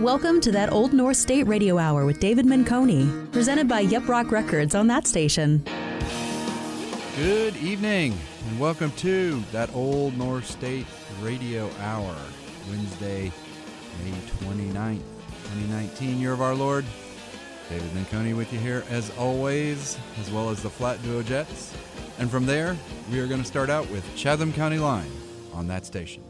Welcome to that Old North State Radio Hour with David Menconi, presented by Yep Rock Records on that station. Good evening, and welcome to that Old North State Radio Hour, Wednesday, May 29th, 2019, year of our Lord. David Menconi with you here as always, as well as the Flat Duo Jets. And from there, we are going to start out with Chatham County Line on that station.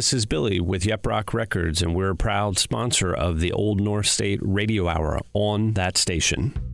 This is Billy with Yep Rock Records, and we're a proud sponsor of the Old North State Radio Hour on that station.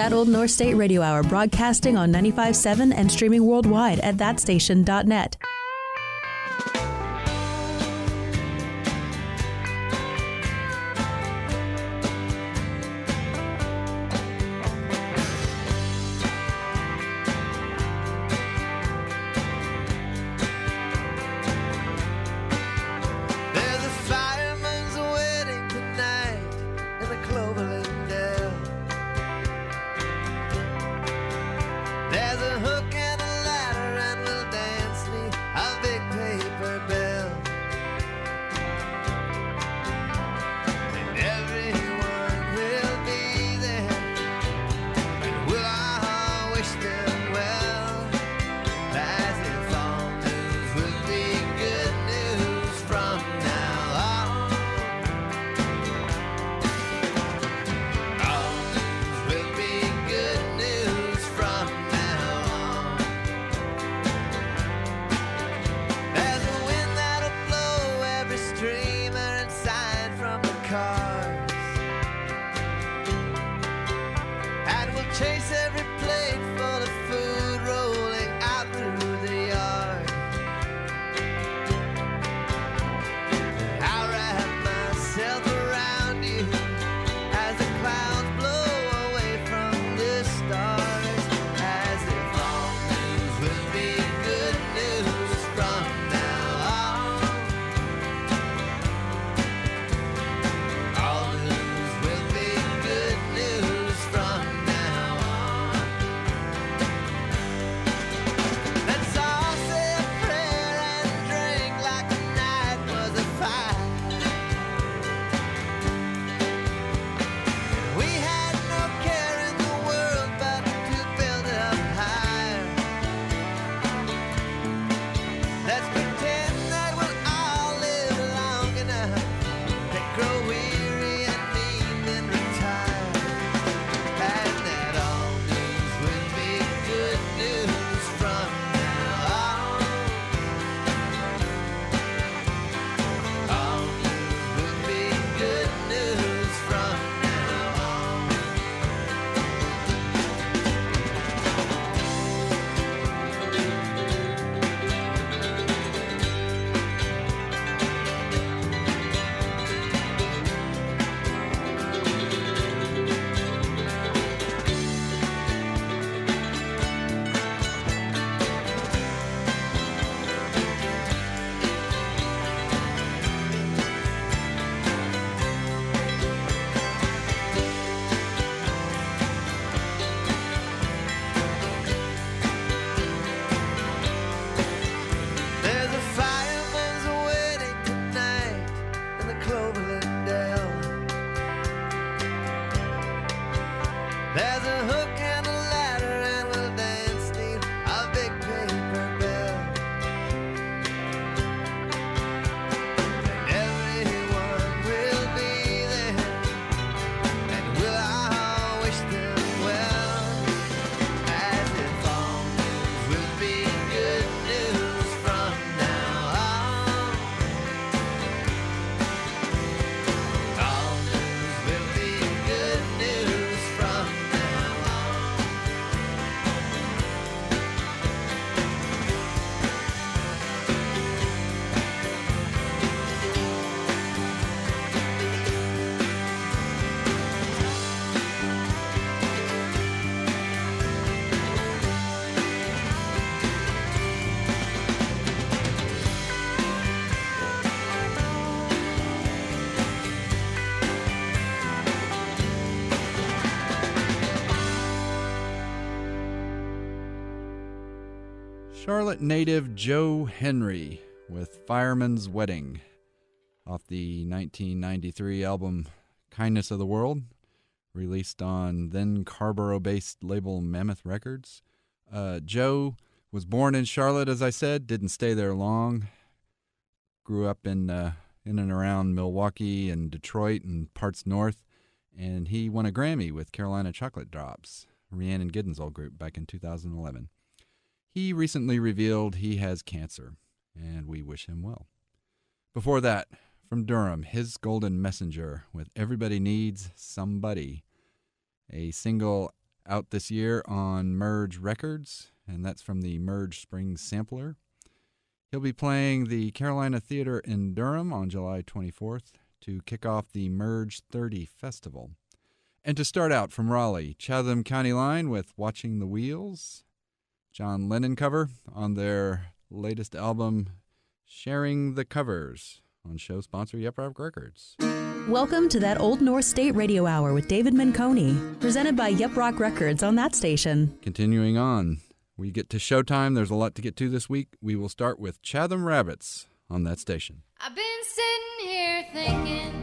That Old North State Radio Hour, broadcasting on 95.7 and streaming worldwide at thatstation.net. Charlotte native Joe Henry with Fireman's Wedding off the 1993 album Kindness of the World, released on then Carrboro based label Mammoth Records. Uh, Joe was born in Charlotte, as I said, didn't stay there long. Grew up in, uh, in and around Milwaukee and Detroit and parts north, and he won a Grammy with Carolina Chocolate Drops, Rhiannon Giddens' old group, back in 2011. He recently revealed he has cancer, and we wish him well. Before that, from Durham, Hiss Golden Messenger with Everybody Needs Somebody, a single out this year on Merge Records, and that's from the Merge Spring Sampler. He'll be playing the Carolina Theater in Durham on July 24th to kick off the Merge 30 Festival. And to start out from Raleigh, Chatham County Line with Watching the Wheels, John Lennon cover on their latest album, Sharing the Covers, on show sponsor Yep Rock Records. Welcome to that Old North State Radio Hour with David Menconi, presented by Yep Rock Records on that station. Continuing on, we get to showtime. There's a lot to get to this week. We will start with Chatham Rabbits on that station. I've been sitting here thinking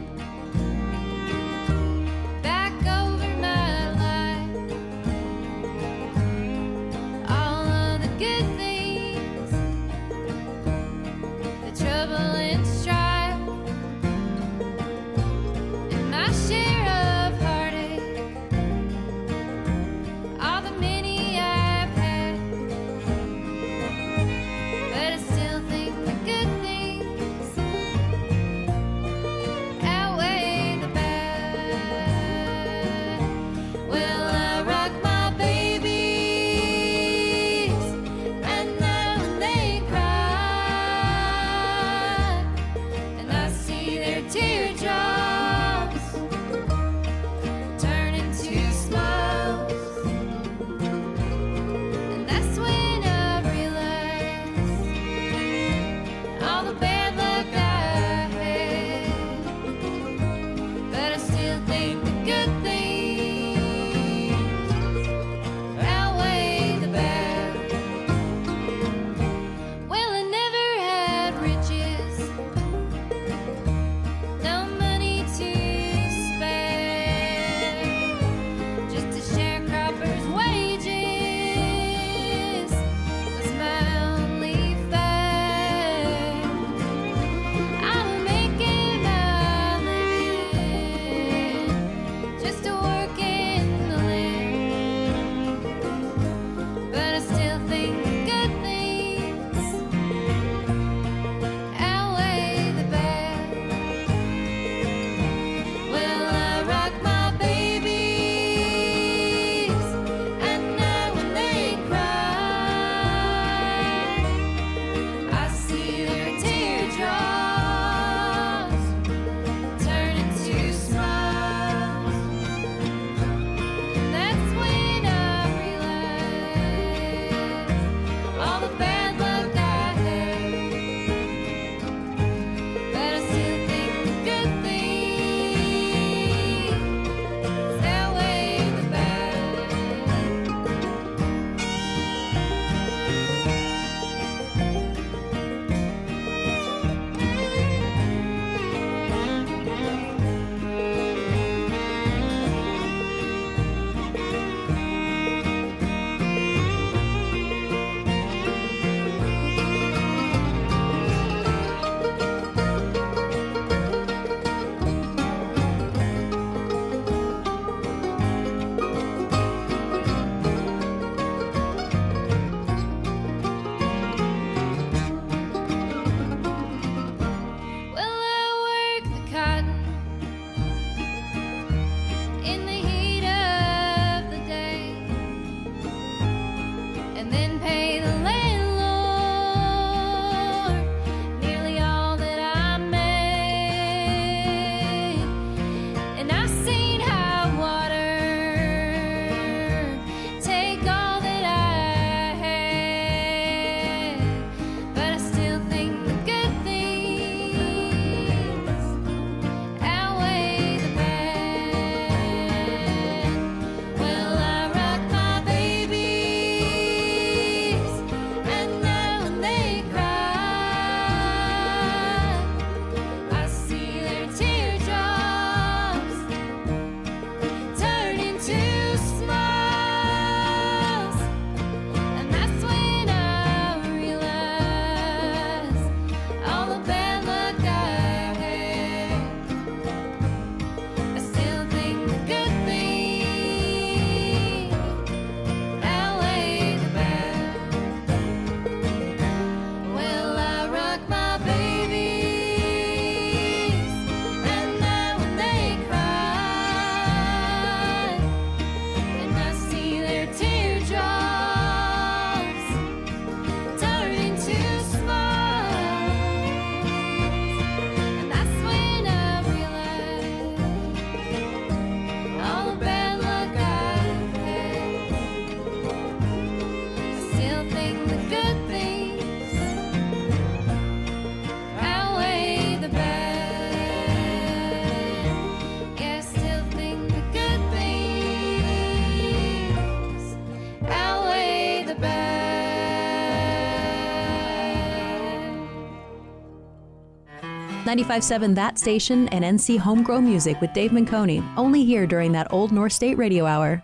95.7 That Station and NC Homegrown Music with Dave Menconi, only here during that Old North State Radio Hour.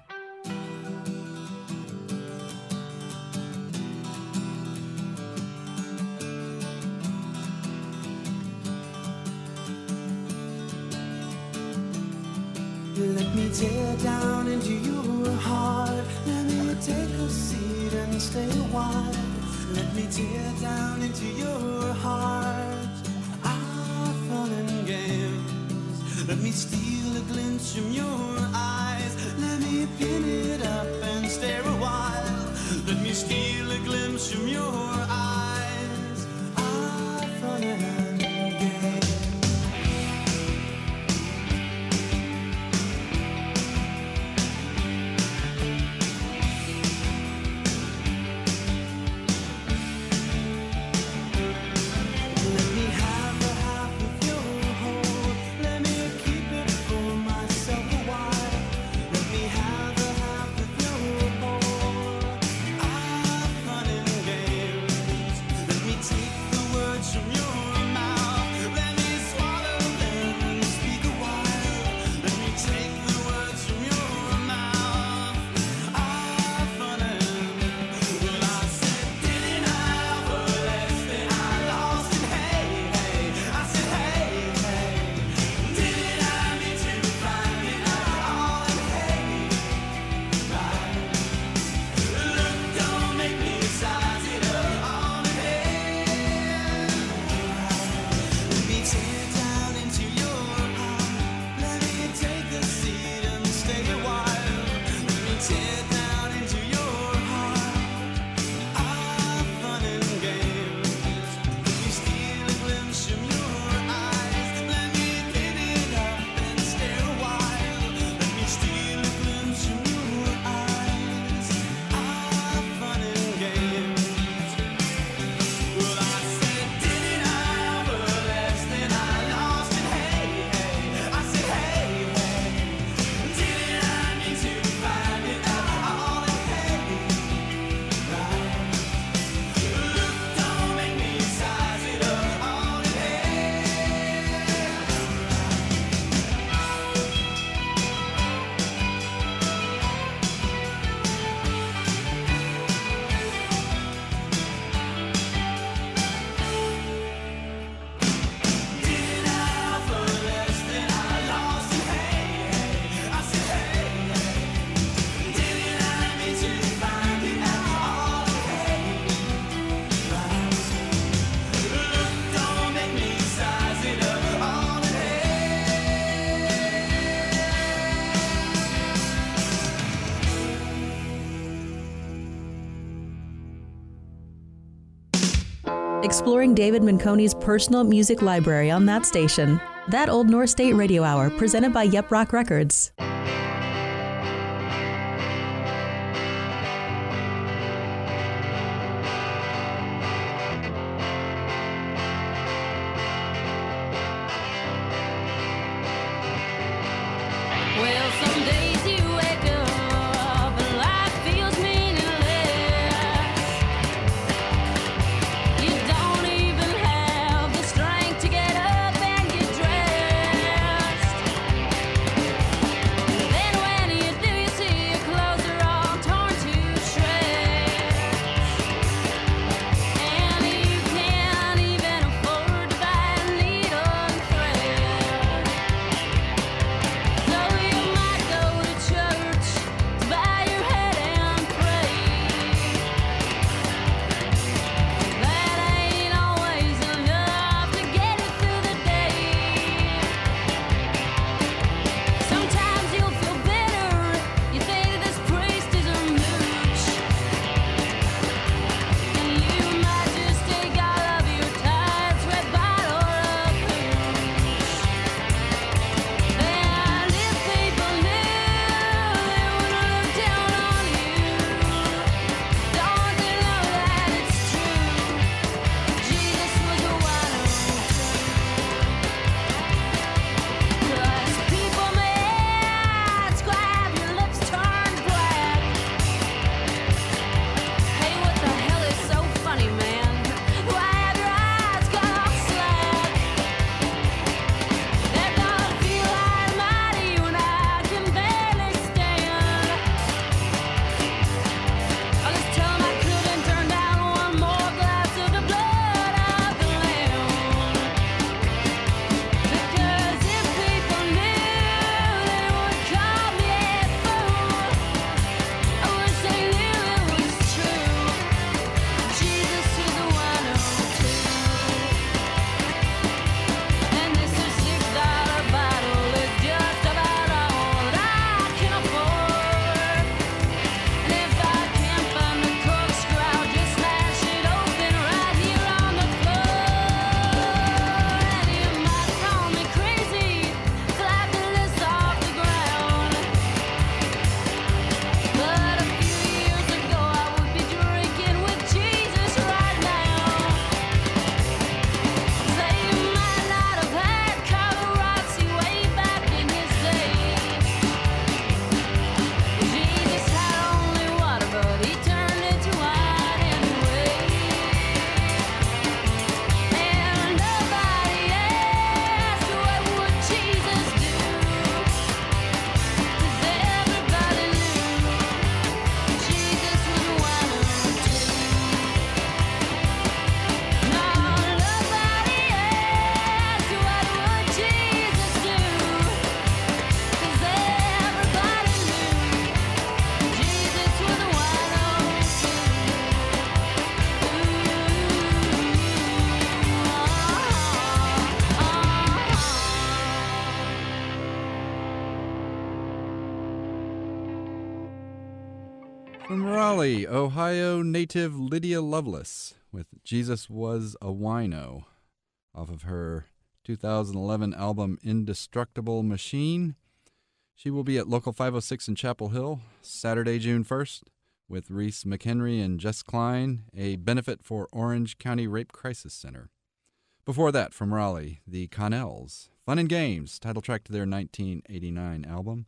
exploring David Menconi's personal music library on that station. That Old North State Radio Hour, presented by Yep Rock Records. Ohio native Lydia Loveless with Jesus Was a Wino off of her 2011 album Indestructible Machine. She will be at Local 506 in Chapel Hill Saturday, June 1st with Reese McHenry and Jess Klein, a benefit for Orange County Rape Crisis Center. Before that, from Raleigh, the Connells, Fun and Games, title track to their 1989 album.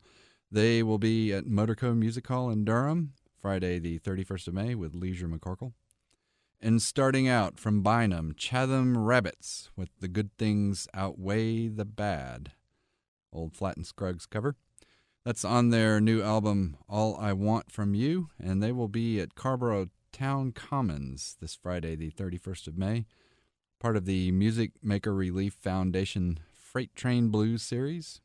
They will be at Motorco Music Hall in Durham Friday, the 31st of May, with Leisure McCorkle. And starting out from Bynum, Chatham Rabbits with The Good Things Outweigh the Bad. Old Flatt and Scruggs cover. That's on their new album, All I Want From You, and they will be at Carrboro Town Commons this Friday, the 31st of May. Part of the Music Maker Relief Foundation Freight Train Blues series.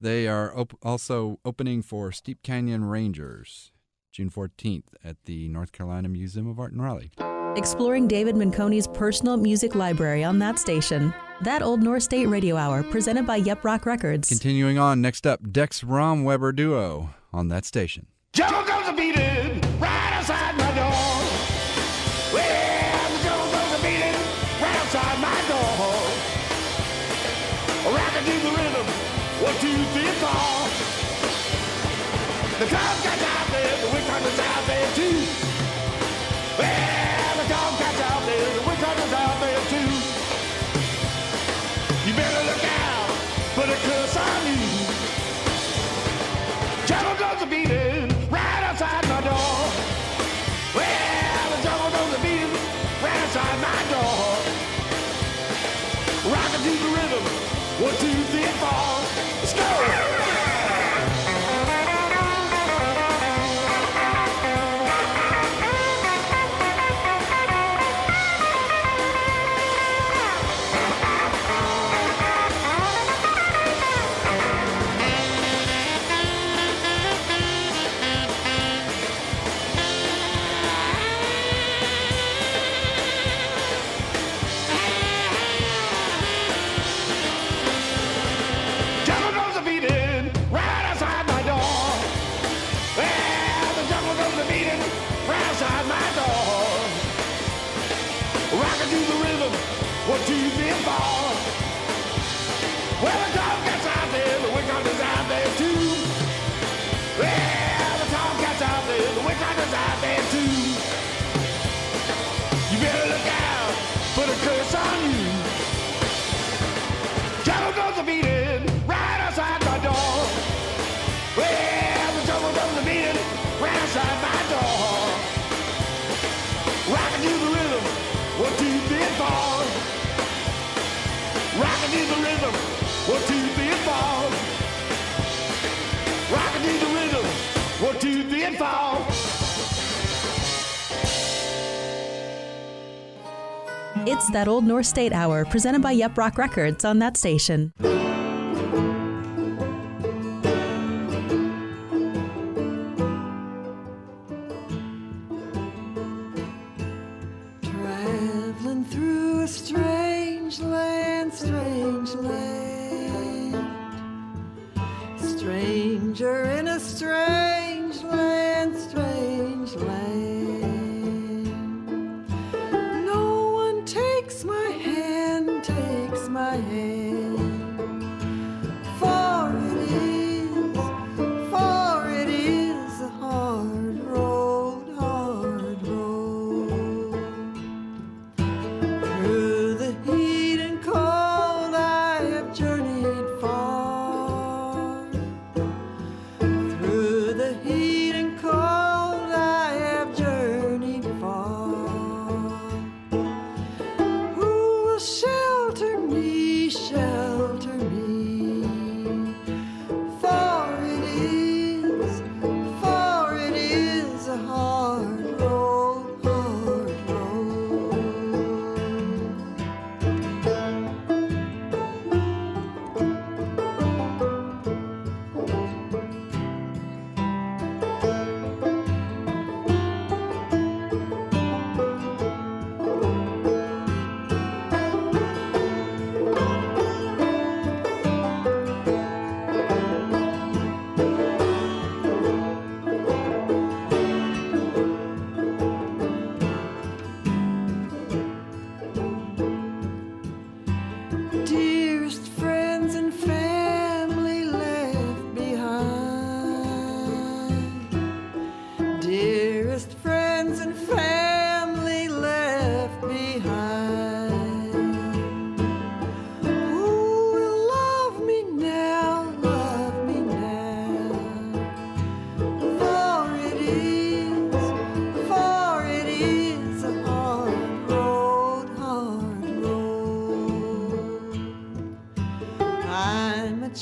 They are op- also opening for Steep Canyon Rangers June 14th at the North Carolina Museum of Art in Raleigh. Exploring David Menconi's personal music library on that station. That Old North State Radio Hour, presented by Yep Rock Records. Continuing on, next up, Dex Romweber Duo on that station. Jungle goes a beating right outside my door. Well, the jungle goes a beating right outside my door. Rockin' to the rhythm, one, two, three, four. The tomcats out that Old North State Hour, presented by Yep Rock Records on that station.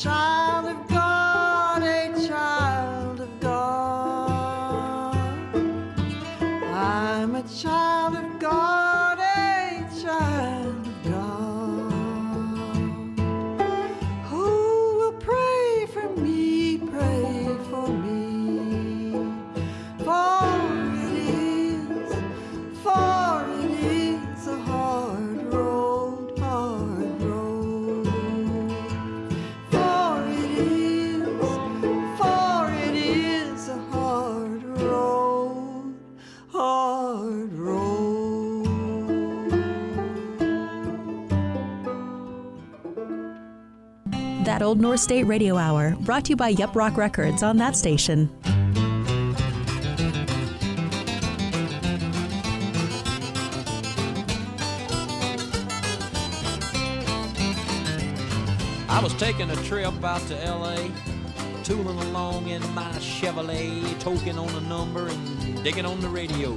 try Old North State Radio Hour, brought to you by Yup Rock Records on that station. I was taking a trip out to LA, tooling along in my Chevrolet, toking on a number and digging on the radio.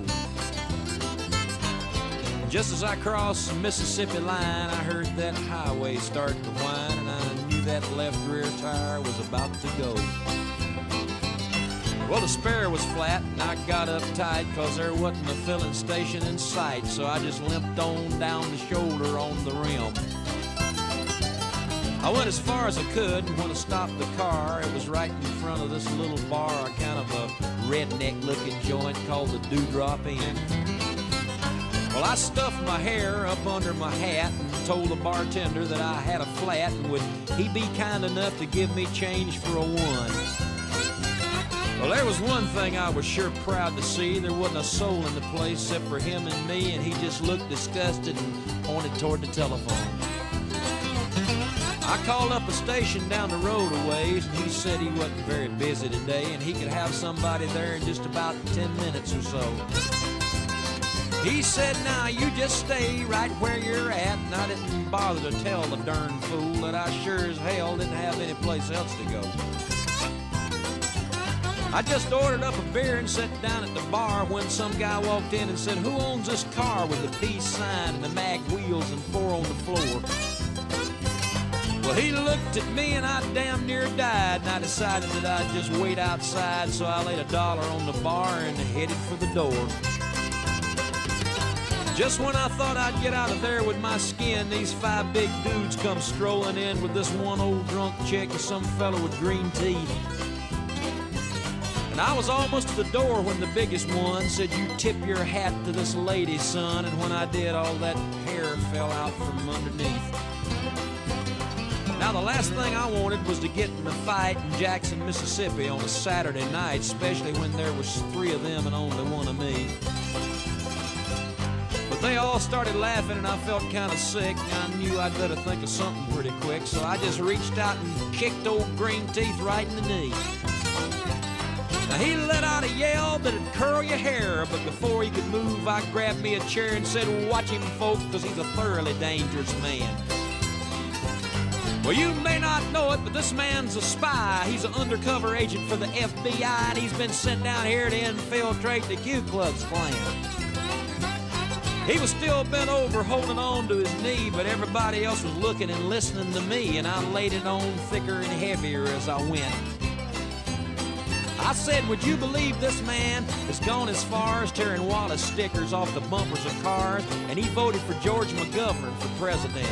Just as I crossed the Mississippi line, I heard that highway start to whine, that left rear tire was about to go. Well, the spare was flat, and I got uptight because there wasn't a filling station in sight, so I just limped on down the shoulder on the rim. I went as far as I could, and when I stopped the car, it was right in front of this little bar, kind of a redneck looking joint called the Dewdrop Inn. Well, I stuffed my hair up under my hat told the bartender that I had a flat and would he be kind enough to give me change for a one. Well, there was one thing I was sure proud to see. There wasn't a soul in the place except for him and me, and he just looked disgusted and pointed toward the telephone. I called up a station down the road a ways, and he said he wasn't very busy today, and he could have somebody there in just about 10 minutes or so. He said, now you just stay right where you're at, and I didn't bother to tell the darn fool that I sure as hell didn't have any place else to go. I just ordered up a beer and sat down at the bar when some guy walked in and said, Who owns this car with the peace sign and the mag wheels and four on the floor? Well, he looked at me and I damn near died, and I decided that I'd just wait outside, so I laid a dollar on the bar and headed for the door. Just when I thought I'd get out of there with my skin, these five big dudes come strolling in with this one old drunk chick and some fellow with green teeth. And I was almost at the door when the biggest one said, You tip your hat to this lady, son. And when I did, all that hair fell out from underneath. Now, the last thing I wanted was to get in a fight in Jackson, Mississippi on a Saturday night, especially when there was three of them and only one of me. They all started laughing and I felt kind of sick. I knew I'd better think of something pretty quick, so I just reached out and kicked old Green Teeth right in the knee. Now he let out a yell that'd curl your hair, but before he could move, I grabbed me a chair and said, Watch him, folks, because he's a thoroughly dangerous man. Well, you may not know it, but this man's a spy. He's an undercover agent for the FBI, and he's been sent down here to infiltrate the Ku Klux Klan. He was still bent over, holding on to his knee, but everybody else was looking and listening to me, and I laid it on thicker and heavier as I went. I said, Would you believe this man has gone as far as tearing Wallace stickers off the bumpers of cars, and he voted for George McGovern for president?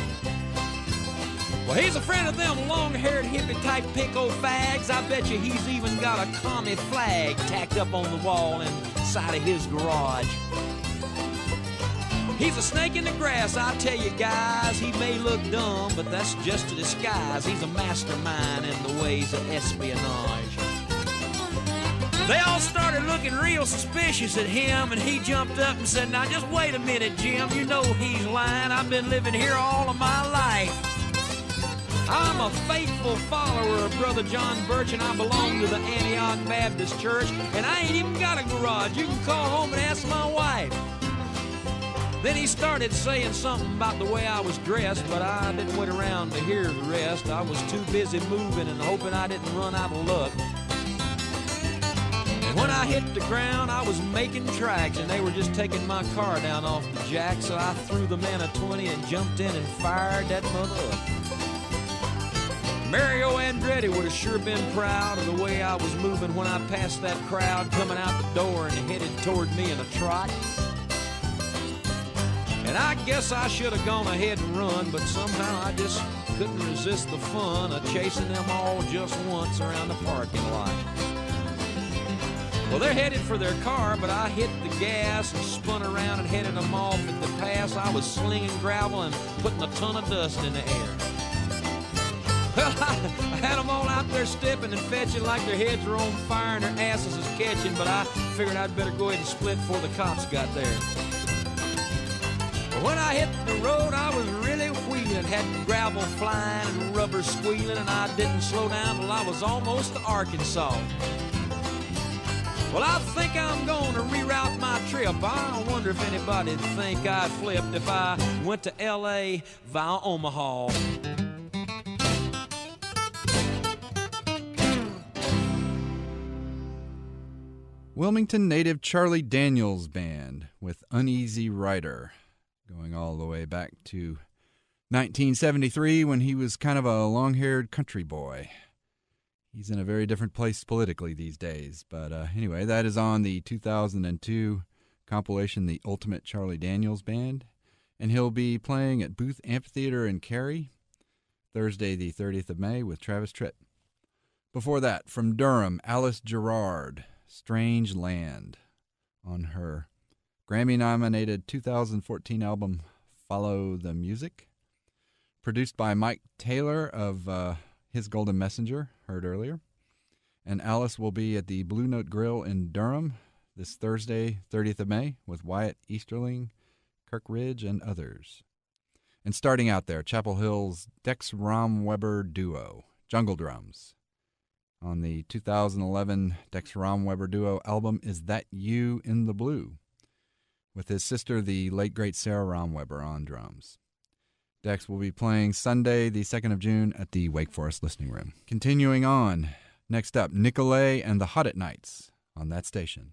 Well, he's a friend of them long haired hippie type pinko fags. I bet you he's even got a commie flag tacked up on the wall inside of his garage. He's a snake in the grass, I tell you guys. He may look dumb, but that's just a disguise. He's a mastermind in the ways of espionage. They all started looking real suspicious at him, and he jumped up and said, Now just wait a minute, Jim. You know he's lying. I've been living here all of my life. I'm a faithful follower of Brother John Birch, and I belong to the Antioch Baptist Church, and I ain't even got a garage. You can call home and ask my wife. Then he started saying something about the way I was dressed, but I didn't wait around to hear the rest. I was too busy moving and hoping I didn't run out of luck. And when I hit the ground, I was making tracks, and they were just taking my car down off the jack, so I threw the man a 20 and jumped in and fired that mother up. Mario Andretti would have sure been proud of the way I was moving when I passed that crowd coming out the door and headed toward me in a trot. And I guess I should have gone ahead and run, but somehow I just couldn't resist the fun of chasing them all just once around the parking lot. Well, they're headed for their car, but I hit the gas and spun around and headed them off at the pass. I was slinging gravel and putting a ton of dust in the air. Well, I, I had them all out there stepping and fetching like their heads were on fire and their asses is catching, but I figured I'd better go ahead and split before the cops got there. When I hit the road, I was really wheeling, had gravel flying and rubber squealing, and I didn't slow down till I was almost to Arkansas. Well, I think I'm gonna reroute my trip. I wonder if anybody'd think I'd flipped if I went to L.A. via Omaha. Wilmington native Charlie Daniels Band with Uneasy Rider, going all the way back to 1973 when he was kind of a long haired country boy. He's in a very different place politically these days. But uh, anyway, that is on the 2002 compilation, The Ultimate Charlie Daniels Band. And he'll be playing at Booth Amphitheater in Cary Thursday, the 30th of May, with Travis Tritt. Before that, from Durham, Alice Gerrard, Strange Land, on her Grammy nominated 2014 album Follow the Music. Produced by Mike Taylor of uh, Hiss Golden Messenger, heard earlier. And Alice will be at the Blue Note Grill in Durham this Thursday, 30th of May, with Wyatt Easterling, Kirk Ridge, and others. And starting out there, Chapel Hill's Dex Romweber Duo, Jungle Drums. On the 2011 Dex Romweber Duo album, Is That You in the Blue? With his sister, the late great Sara Romweber, on drums. Dex will be playing Sunday, the 2nd of June, at the Wake Forest Listening Room. Continuing on, next up, Nicolay and the Hot at Nights on that station.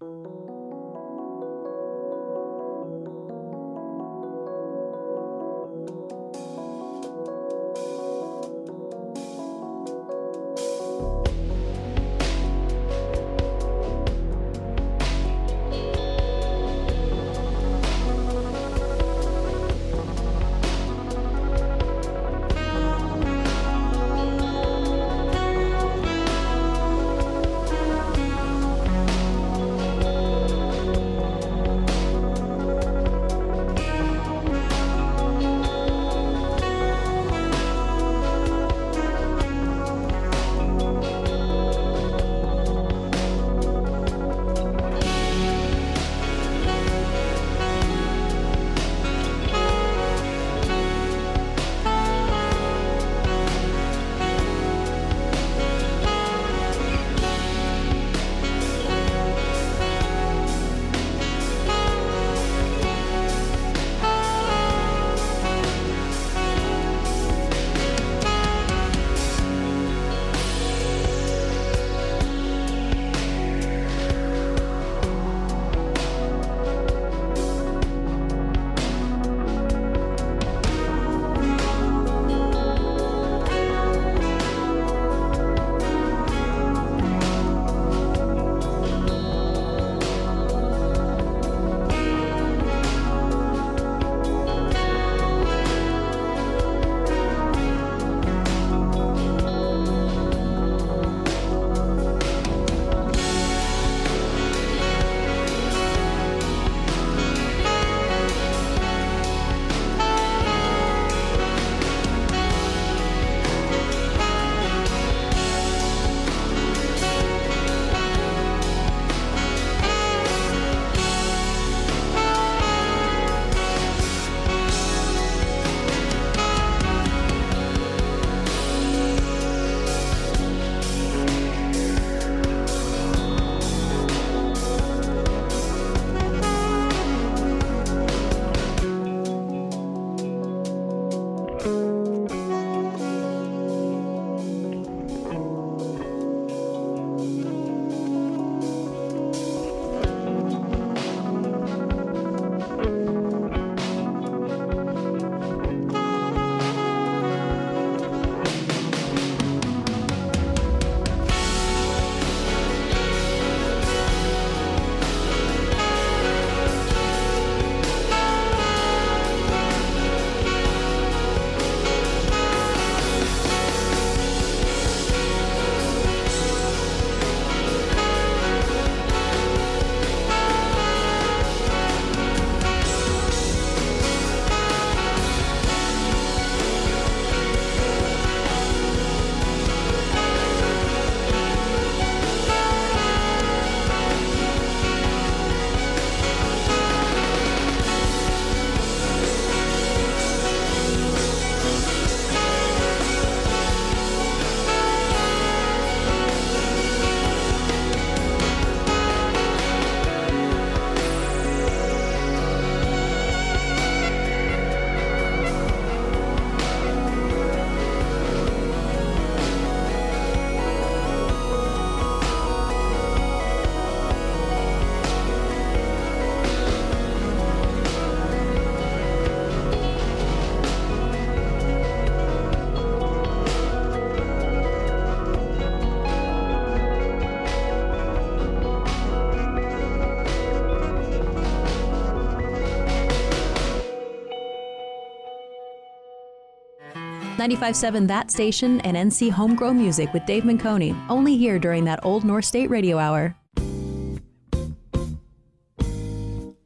95.7 That Station and NC Homegrown Music with Dave Menconi, only here during that Old North State Radio Hour.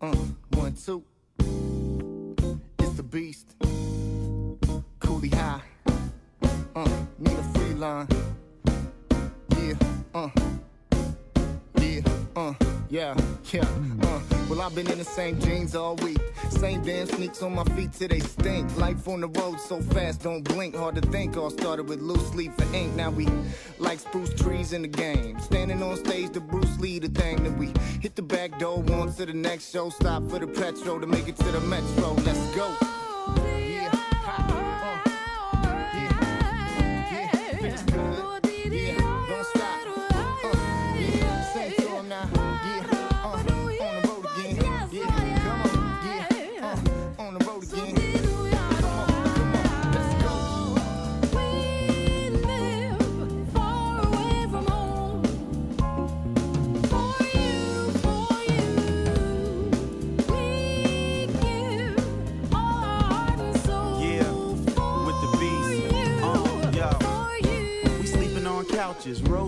Uh, one, two. It's the beast. Cooley High. Uh, need a free line. Yeah, uh. Yeah, uh, yeah, yeah, uh. Well, I've been in the same jeans all week. Damn sneaks on my feet till they stink. Life on the road so fast, don't blink. Hard to think. All started with loose leaf and ink. Now we like spruce trees in the game. Standing on stage, the Bruce Lee, the thing that we hit the back door, on to the next show. Stop for the petrol to make it to the metro. Let's go.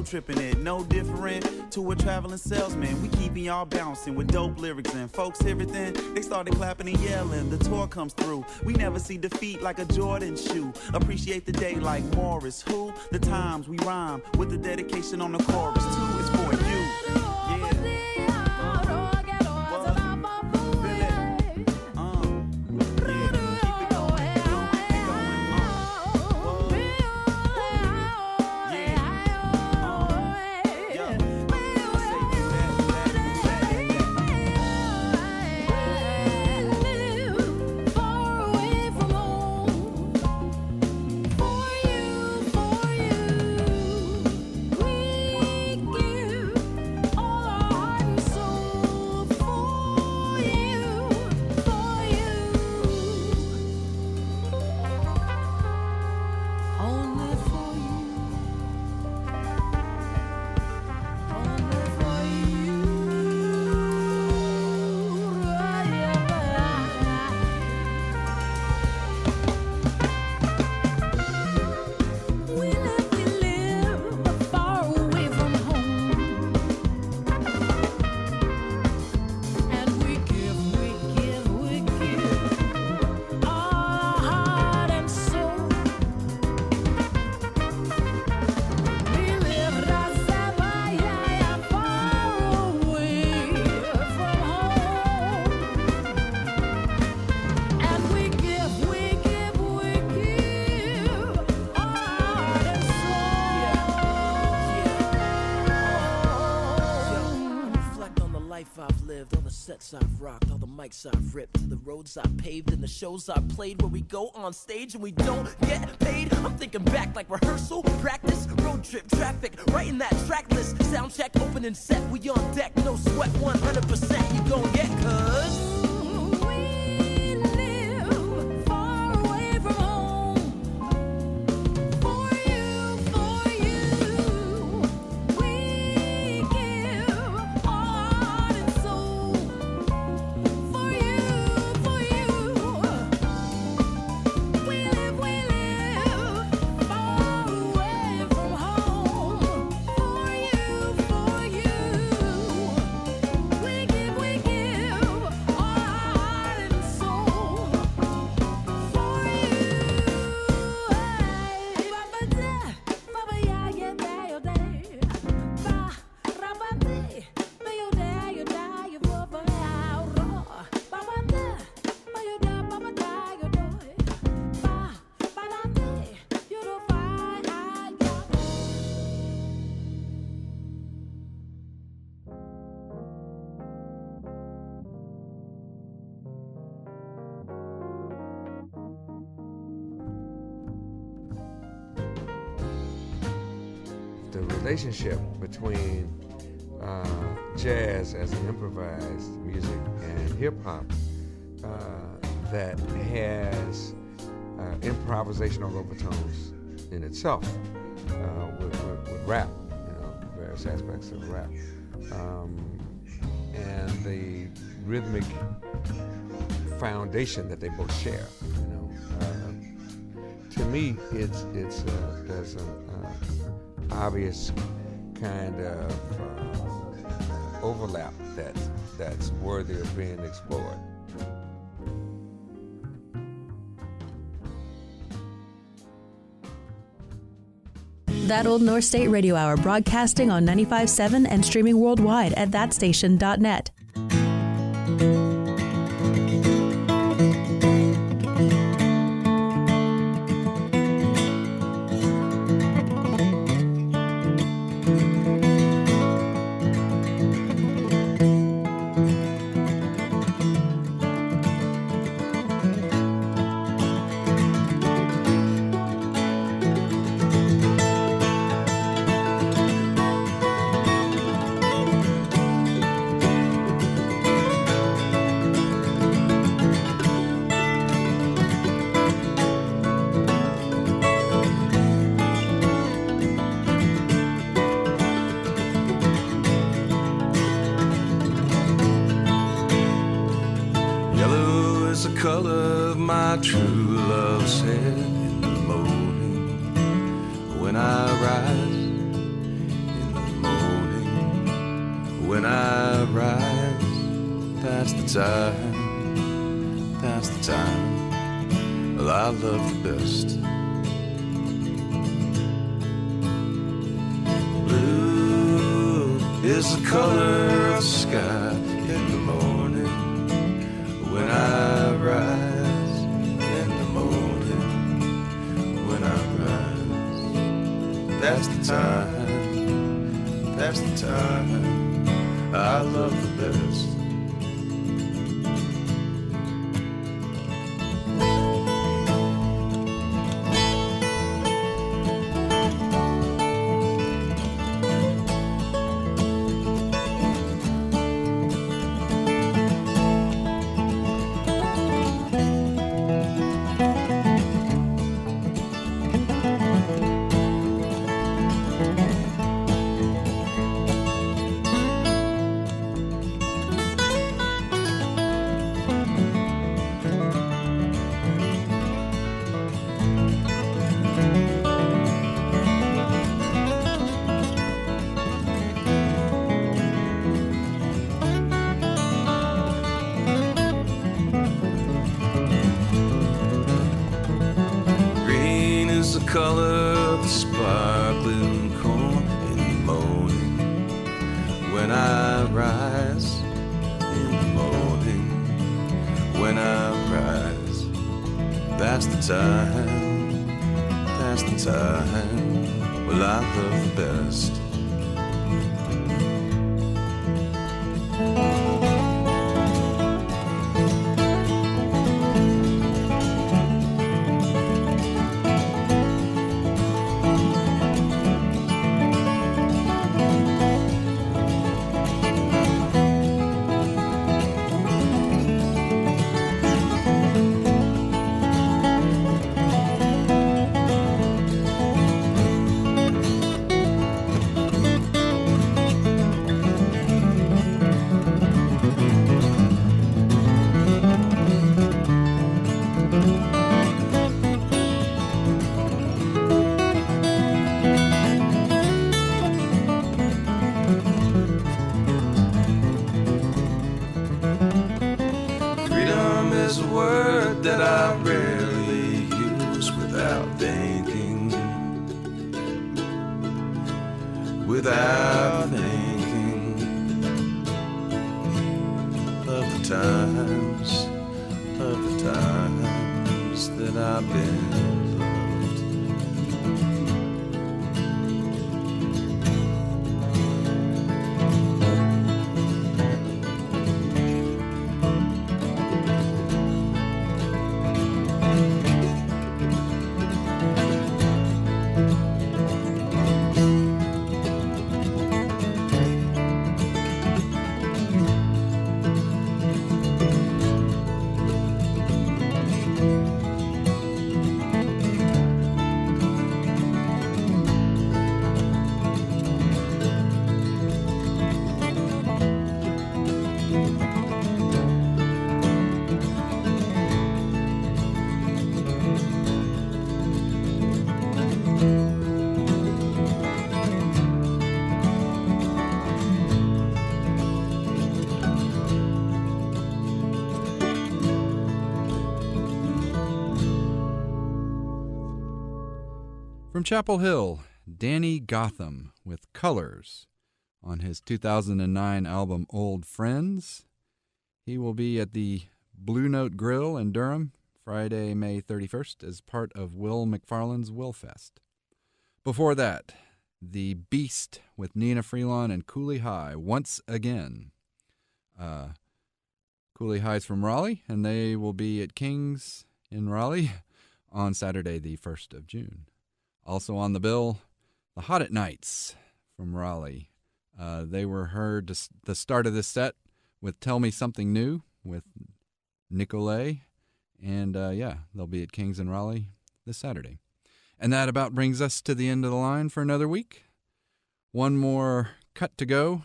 Tripping it, no different to a traveling salesman. We keeping y'all bouncing with dope lyrics and folks everything. they started clapping and yelling. The tour comes through. We never see defeat like a Jordan shoe. Appreciate the day like Morris. Who? The times we rhyme with the dedication on the chorus. Two I've rocked, all the mics I've ripped, the roads I've paved, and the shows I've played where we go on stage and we don't get paid. I'm thinking back like rehearsal, practice, road trip, traffic, writing that track list, sound check, opening set, we on deck, no sweat, 100% you gon' get, cuz. Uh, that has uh, improvisational overtones in itself uh, with, with, with, rap, you know, various aspects of rap. Um, and the rhythmic foundation that they both share, you know. Uh, to me, it's, it's, uh, there's an obvious kind of overlap that, that's worthy of being explored. That Old North State Radio Hour broadcasting on 95.7 and streaming worldwide at thatstation.net. I love the best. Blue is the color of the sky in the morning when I rise. In the morning when I rise. That's the time. That's the time I love the best. you. From Chapel Hill, Danny Gotham with Colors on his 2009 album Old Friends. He will be at the Blue Note Grill in Durham Friday, May 31st as part of Will McFarland's Willfest. Before that, The Beast with Nnenna Freelon and Cooley High once again. Uh, Cooley High's from Raleigh, and they will be at King's in Raleigh on Saturday, the 1st of June. Also on the bill, the Hot at Nights from Raleigh. Uh, they were heard to the start of this set with Tell Me Something New with Nicolay. And uh, yeah, they'll be at King's in Raleigh this Saturday. And that about brings us to the end of the line for another week. One more cut to go.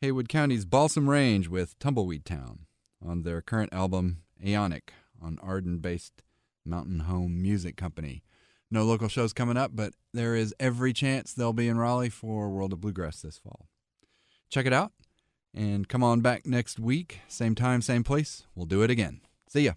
Haywood County's Balsam Range with Tumbleweed Town on their current album Aeonic on Arden based Mountain Home Music Company. No local shows coming up, but there is every chance they'll be in Raleigh for World of Bluegrass this fall. Check it out and come on back next week. Same time, same place. We'll do it again. See ya.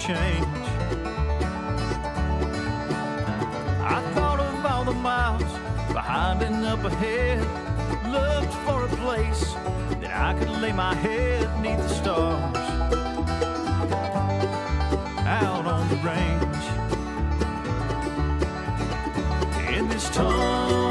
Change. I thought of all the miles behind and up ahead, looked for a place that I could lay my head neath the stars. Out on the range in this tumbleweed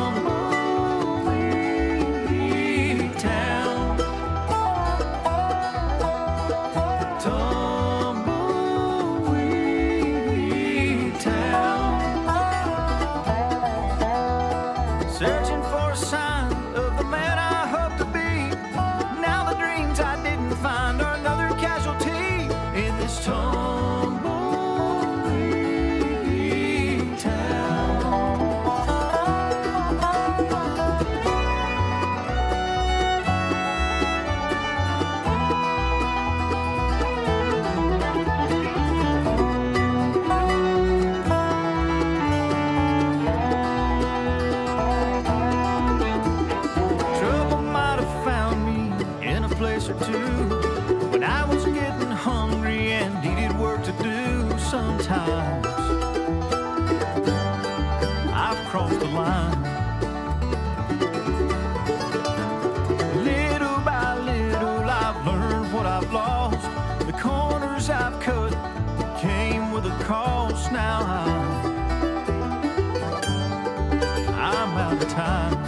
sometimes. I've crossed the line. Little by little, I've learned what I've lost. The corners I've cut came with a cost. Now I'm, I'm out of time